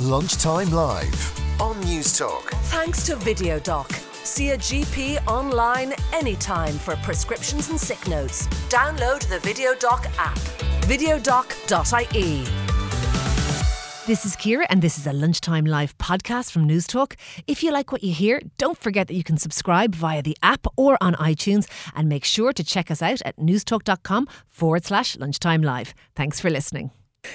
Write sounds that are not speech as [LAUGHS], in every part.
Lunchtime Live on Newstalk. Thanks to VideoDoc. See a GP online anytime for prescriptions and sick notes. Download the VideoDoc app. Videodoc.ie. This is Ciara, and this is a lunchtime live podcast from Newstalk. If you like what you hear, don't forget that you can subscribe via the app or on iTunes, and make sure to check us out at newstalk.com forward slash lunchtime live. Thanks for listening.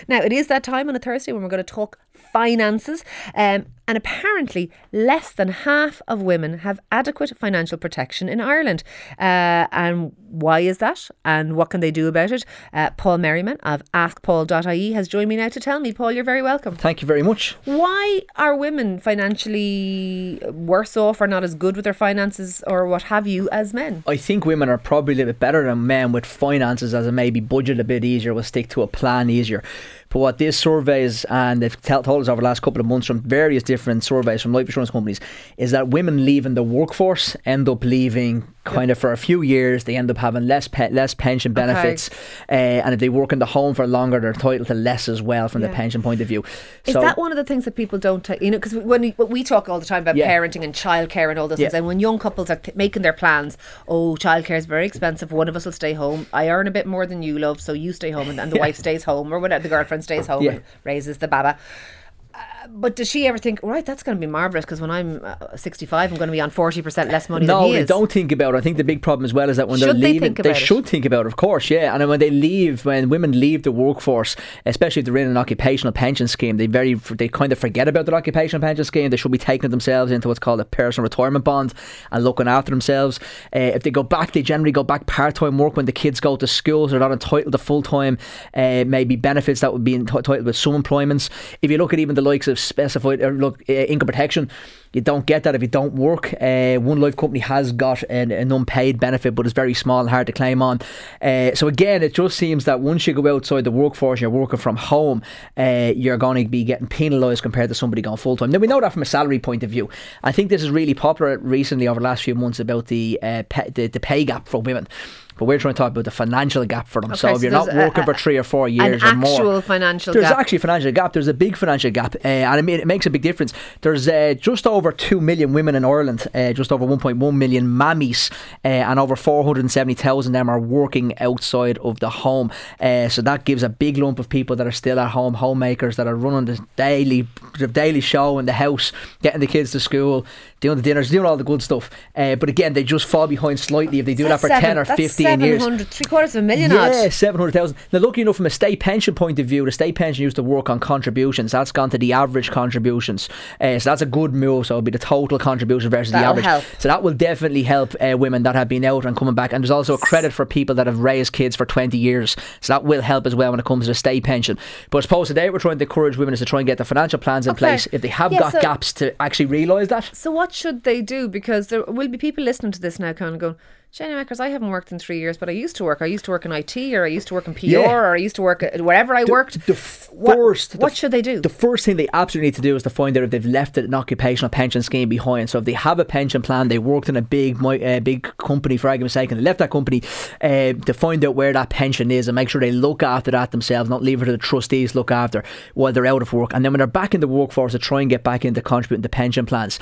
Now, it is that time on a Thursday when we're going to talk finances. Um, and apparently, less than half of women have adequate financial protection in Ireland. Uh, and why is that? And what can they do about it? Uh, Paul Merriman of AskPaul.ie has joined me now to tell me. Paul, you're very welcome. Thank you very much. Why are women financially worse off or not as good with their finances or what have you as men? I think women are probably a little bit better than men with finances as a maybe budget a bit easier, will stick to a plan easier. But what these surveys, and they've told us over the last couple of months from various different surveys from life insurance companies, is that women leaving the workforce end up leaving kind of for a few years. They end up having less pe- less pension benefits, uh, and if they work in the home for longer, they're entitled to less as well from Yeah. the pension point of view. Is that one of the things that people don't, you know, because when we, we talk all the time about Yeah. parenting and childcare and all those Yeah. things, and when young couples are t- making their plans, oh, childcare is very expensive. One of us will stay home. I earn a bit more than you, love, so you stay home, and, and the wife stays home, or whatever. The girlfriend stays home and raises the baba. But does she ever think, right, that's going to be marvellous because when I'm uh, 65, I'm going to be on 40% less money No, than he they is? don't think about it. I think the big problem as well is that when they're Should they leaving, about it? should think about it, of course, yeah. And when they leave, when women leave the workforce, especially if they're in an occupational pension scheme, they very they kind of forget about their occupational pension scheme. They should be taking themselves into what's called a personal retirement bond and looking after themselves. Uh, if they go back, they generally go back part time work when the kids go to school, so they're not entitled to full time, uh, maybe benefits that would be entitled with some employments. If you look at even the likes of specified or look uh, income protection. You don't get that if you don't work. Uh, One Life Company has got an, an unpaid benefit, but it's very small and hard to claim on. Uh, so again, it just seems that once you go outside the workforce, and you're working from home, uh, you're going to be getting penalised compared to somebody going full time. Now we know that from a salary point of view. I think this is really popular recently over the last few months about the uh, the, the pay gap for women. But we're trying to talk about the financial gap for them. so Okay, if so you're not there's a- working for three or four years or more, actual financial there's gap. actually a financial gap. There's a big financial gap, uh, and I mean, it makes a big difference. There's uh, just over 2 million women in Ireland, uh, just over 1.1 million mammies, uh, and over 470,000 of them are working outside of the home. Uh, so that gives a big lump of people that are still at home, homemakers that are running the daily, the daily show in the house, getting the kids to school, doing the dinners, doing all the good stuff. Uh, but again, they just fall behind slightly if they do That's that for 10 or that's 15 years. three quarters of a million Yeah, seven hundred thousand. Now, lucky enough, from a state pension point of view, the state pension used to work on contributions. That's gone to the average contributions. Uh, so that's a good move. So it'll be the total contribution versus the That'll average. help. So that will definitely help uh, women that have been out and coming back. And there's also a credit for people that have raised kids for twenty years. So that will help as well when it comes to the state pension. But I suppose today we're trying to encourage women is to try and get the financial plans in Okay. place if they have Yeah, got so- gaps to actually realise that. So what should they do? Because there will be people listening to this now kind of going, Jenny Makers, I haven't worked in three years, but I used to work. I used to work in IT or I used to work in PR Yeah. or I used to work at wherever I worked. The What- first, the what should they do? The first thing they absolutely need to do is to find out if they've left an occupational pension scheme behind. So if they have a pension plan, they worked in a big, uh, big company for argument's sake, and they left that company uh, to find out where that pension is and make sure they look after that themselves, not leave it to the trustees to look after while they're out of work. And then when they're back in the workforce, to try and get back into contributing to pension plans.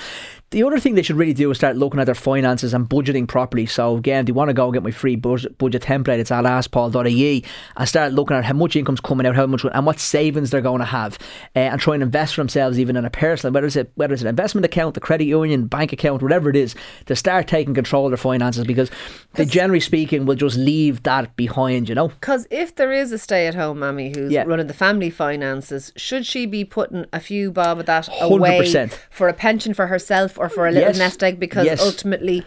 The other thing they should really do is start looking at their finances and budgeting properly. So again, they want to go and get my free budget, budget template. It's at askpaul.ie and start looking at how much income's coming out, how much and what savings they're going to have, uh, and try and invest for themselves even in a personal, whether it's a, whether it's an investment account, the credit union, bank account, whatever it is, to start taking control of their finances because they generally speaking will just leave that behind. You know. Because if there is a stay-at-home mammy who's Yeah. running the family finances, should she be putting a few bob of that away 100%. for a pension for herself or for a little Yes. nest egg? Because Yes. ultimately,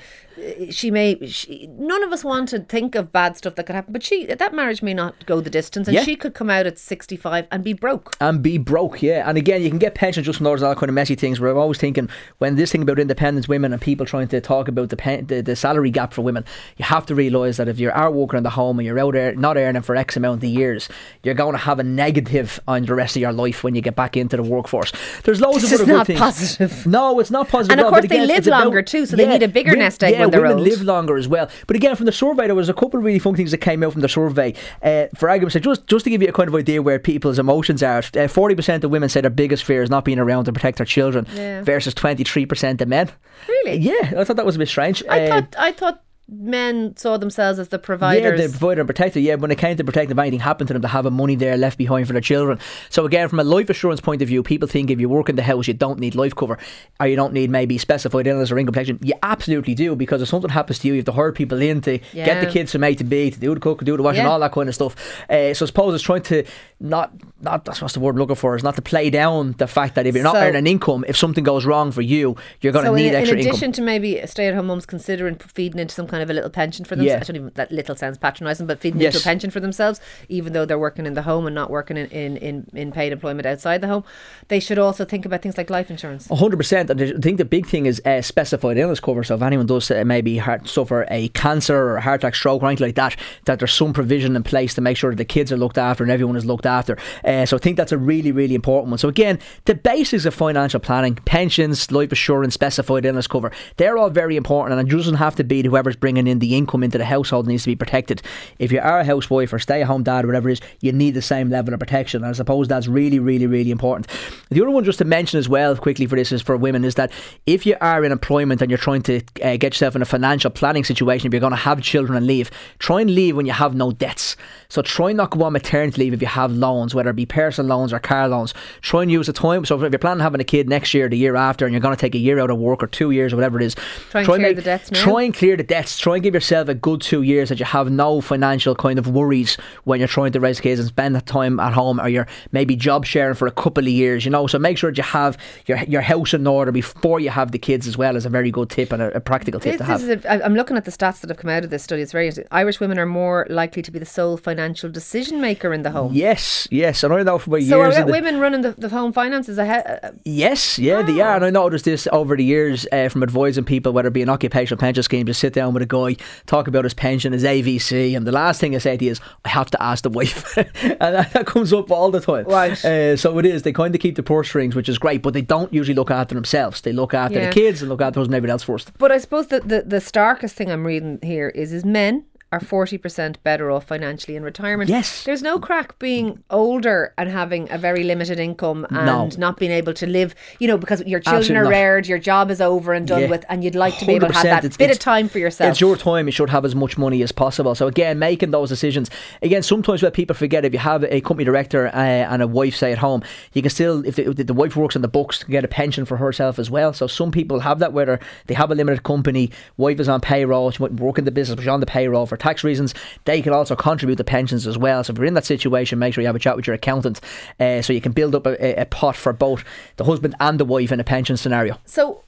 she may. She, none of us want to think of bad stuff that could happen, but she that marriage may not go the distance, and Yeah. she could come out at sixty-five and be broke. and be broke, yeah. And again, you can get pensions just from those other kind of messy things. Where I'm always thinking when this thing about independent women and people trying to talk about the pen, the, the salary gap for women, you have to realise that if you are working in the home and you're out there not earning for X amount of years, you're going to have a negative on the rest of your life when you get back into the workforce. There's loads This of other good not things. positive. No, it's not positive. And of all, course but they again, live it's about- longer too, so they need a bigger nest egg they're women old. live longer as well. But again, from the survey, there was a couple of really fun things that came out from the survey. Uh, for argument's sake, just just to give you a kind of idea where people's emotions are, uh, forty percent of women say their biggest fear is not being around to protect their children, Yeah. versus twenty three percent of men. Really? Yeah, I thought that was a bit strange. I Uh, thought I thought men saw themselves as the providers. yeah, the provider and protector. Yeah, when it came to protecting if anything happened to them, to have a money there left behind for their children. So again, from a life assurance point of view, people think if you work in the house, you don't need life cover, or you don't need maybe specified illness or income protection. You absolutely do because if something happens to you, you have to hire people in to get the kids from A to B, to do the cook, do the washing, Yeah. all that kind of stuff. Uh, so I suppose it's trying to not not that's what's the word I'm looking for is not to play down the fact that if you're not So- earning an income, if something goes wrong for you, you're going to so need in, in addition income. to maybe stay-at-home mums considering feeding into some kind of a little pension for themselves. Yeah. I don't even that little sounds patronising, but feeding Yes. into a pension for themselves, even though they're working in the home and not working in, in, in, in paid employment outside the home, they should also think about things like life insurance. hundred percent. And I think the big thing is uh, specified illness cover. So if anyone does uh, maybe heart, suffer a cancer or a heart attack, stroke, or anything like that, that there's some provision in place to make sure that the kids are looked after and everyone is looked after. Uh, so I think that's a really, really important one. So again, the basics of financial planning, pensions, life assurance, specified illness cover, they're all very important. And it doesn't have to be whoever's bringing in the income into the household needs to be protected. If you are a housewife or stay-at-home dad or whatever it is, you need the same level of protection. And I suppose that's really, really, really important. The other one just to mention as well quickly for this is for women is that if you are in employment and you're trying to uh, get yourself in a financial planning situation, if you're going to have children and leave, try and leave when you have no debts. So try not go on maternity leave if you have loans, whether it be personal loans or car loans. Try and use the time. So if you're planning on having a kid next year, the year after, and you're going to take a year out of work or two years or whatever it is, Try and clear the debts now. Try and clear the debts. Try and give yourself a good two years that you have no financial kind of worries when you're trying to raise kids and spend that time at home or you're maybe job sharing for a couple of years, you know. So make sure that you have your your house in order before you have the kids as well as a very good tip and a, a practical tip This, to have. is I- I'm looking at the stats that have come out of this study. It's very. Irish women are more likely to be the sole financial decision maker in the home. Yes, yes, and I know for So years. are in the- women running the, the home finances ahead? Uh, Yes, yeah, they Ah. are. And I noticed this over the years uh, from advising people, whether it be an occupational pension scheme, just sit down with a guy, talk about his pension, his AVC, and the last thing I said to you is, I have to ask the wife. [LAUGHS] and that, that comes up all the time. Right. Uh, so it is. They kind of keep the purse strings, which is great, but they don't usually look after themselves. They look after Yeah. the kids and look after and everybody else first. But I suppose the, the, the starkest thing I'm reading here is is men are 40% better off financially in retirement. Yes. There's no crack being older and having a very limited income and No. not being able to live, you know, because your children Absolutely are not. reared, your job is over and done Yeah. with, and you'd like to be able to have that It's- bit of time for yourself. It's your time. You should have as much money as possible. So again, making those decisions. Again, sometimes what people forget, if you have a company director uh, and a wife say at home, you can still, if the, if the wife works on the books, get a pension for herself as well. So some people have that, whether they have a limited company, wife is on payroll, she might work in the business, but she's on the payroll for tax reasons. They can also contribute to pensions as well. So if you're in that situation, make sure you have a chat with your accountant, uh, so you can build up a, a- pot for both the husband and the wife in a pension scenario. So,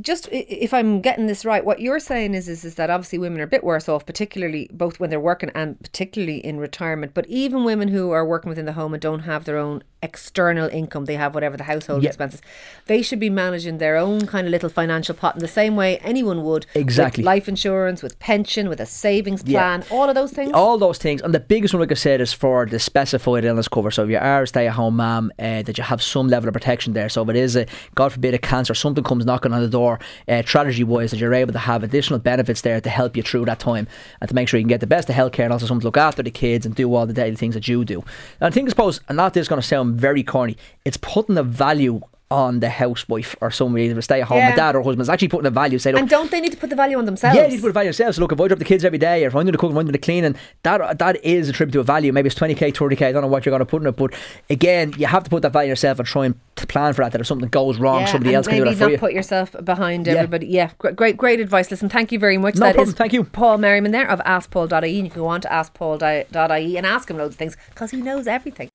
just if I'm getting this right, what you're saying is, is is that obviously women are a bit worse off, particularly both when they're working and particularly in retirement. But even women who are working within the home and don't have their own external income, they have whatever the household Yep. expenses. They should be managing their own kind of little financial pot in the same way anyone would. with Exactly. life insurance, with pension, with a savings plan, all of those things. All those things, and the biggest one, like I said, is for the specified illness cover. So if you are a stay-at-home mom, uh, that you have some level of protection there. So if it is a, God forbid, a cancer, something comes knocking on the door, uh, strategy-wise, that you're able to have additional benefits there to help you through that time, and to make sure you can get the best of healthcare, and also something to look after the kids and do all the daily things that you do. And I think, I suppose, and that is going to sound very corny, it's putting a value on the housewife or somebody, if a stay-at-home Yeah. dad or husband, it's actually putting a value. Say, and don't they need to put the value on themselves? yeah, you need to put a value on yourself. So look, if I drop the kids every day, or if I'm doing the cooking, I'm doing the cleaning, that that is a tribute to a value. Maybe it's twenty k, thirty k. I don't know what you're going to put in it, but again, you have to put that value yourself and try and plan for that. That if something goes wrong, Yeah, somebody else can do maybe that for not you. put yourself behind Yeah. everybody. Yeah, great, great advice. Listen, thank you very much. No That problem, is thank you. Paul Merriman there of AskPaul.ie, and you can go on to AskPaul.ie and ask him loads of things because he knows everything.